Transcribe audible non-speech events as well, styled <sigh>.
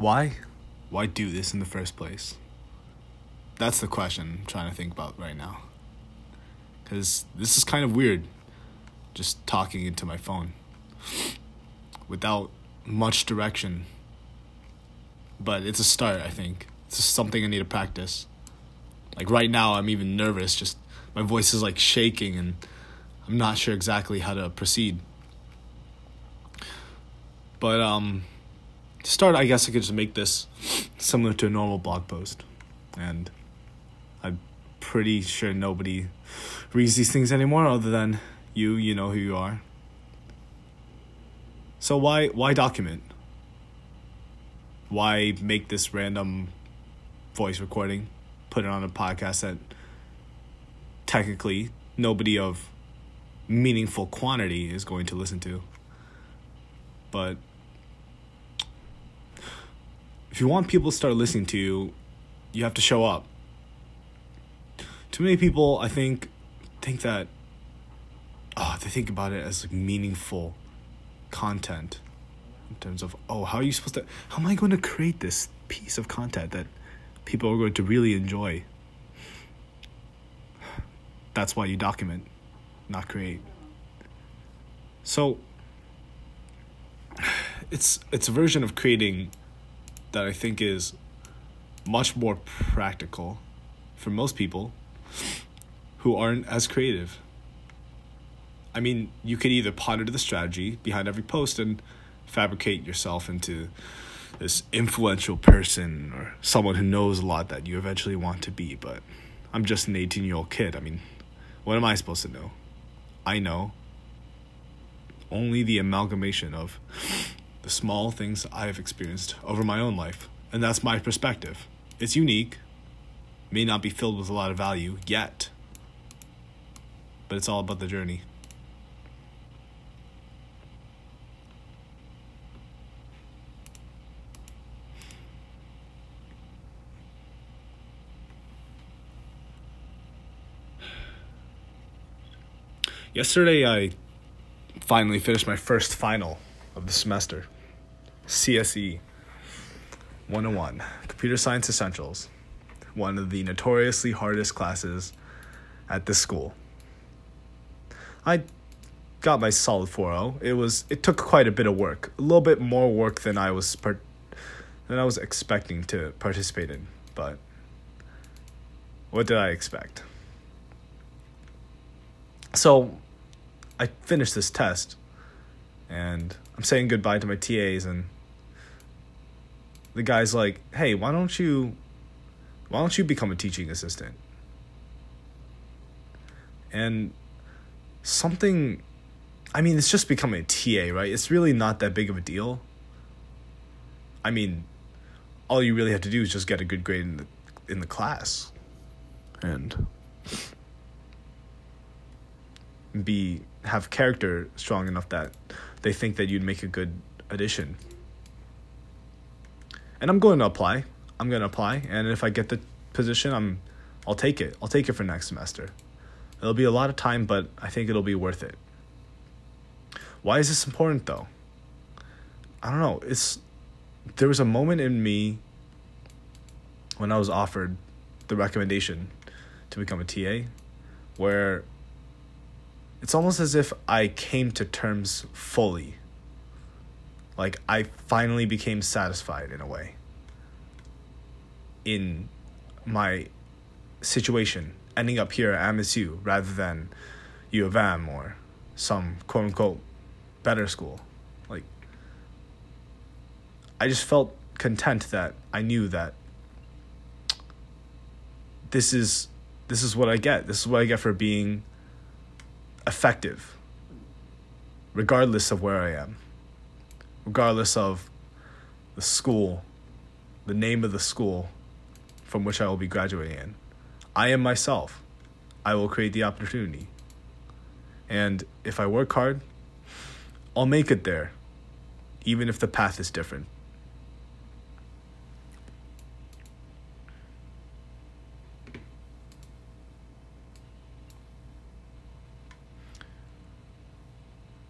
why? Why do this in the first place? That's the question I'm trying to think about right now. Because this is kind of weird, just talking into my phone without much direction. But it's a start, I think. It's just something I need to practice. Like right now, I'm even nervous, just my voice is like shaking and I'm not sure exactly how to proceed. But um to start, I guess I could just make this similar to a normal blog post. And I'm pretty sure nobody reads these things anymore other than you, you know who you are. So why why document? Why make this random voice recording, put it on a podcast that technically nobody of meaningful quantity is going to listen to? But if you want people to start listening to you, you have to show up. Too many people, I think, think that oh, they think about it as like meaningful content in terms of oh, how are you supposed to how am I going to create this piece of content that people are going to really enjoy? That's why you document, not create. So <sighs> it's it's a version of creating that I think is much more practical for most people who aren't as creative. I mean, you could either ponder the strategy behind every post and fabricate yourself into this influential person or someone who knows a lot that you eventually want to be, but I'm just an 18 year old kid. I mean, what am I supposed to know? I know only the amalgamation of the small things I have experienced over my own life. And that's my perspective. It's unique, may not be filled with a lot of value yet, but it's all about the journey. Yesterday, I finally finished my first final of the semester CSE 101 Computer Science Essentials, one of the notoriously hardest classes at this school. I got my solid 4.0. It was it took quite a bit of work, a little bit more work than I was part, than I was expecting to participate in, but what did I expect? So I finished this test and I'm saying goodbye to my TAs and the guy's like, "Hey, why don't you why don't you become a teaching assistant?" And something I mean, it's just becoming a TA, right? It's really not that big of a deal. I mean, all you really have to do is just get a good grade in the in the class and be have character strong enough that they think that you'd make a good addition. And I'm going to apply. I'm going to apply, and if I get the position, I'm I'll take it. I'll take it for next semester. It'll be a lot of time, but I think it'll be worth it. Why is this important though? I don't know. It's there was a moment in me when I was offered the recommendation to become a TA where it's almost as if I came to terms fully. Like I finally became satisfied in a way in my situation, ending up here at MSU rather than U of M or some quote unquote better school. Like I just felt content that I knew that this is this is what I get. This is what I get for being effective, regardless of where I am, regardless of the school, the name of the school from which I will be graduating in. I am myself. I will create the opportunity. And if I work hard, I'll make it there, even if the path is different.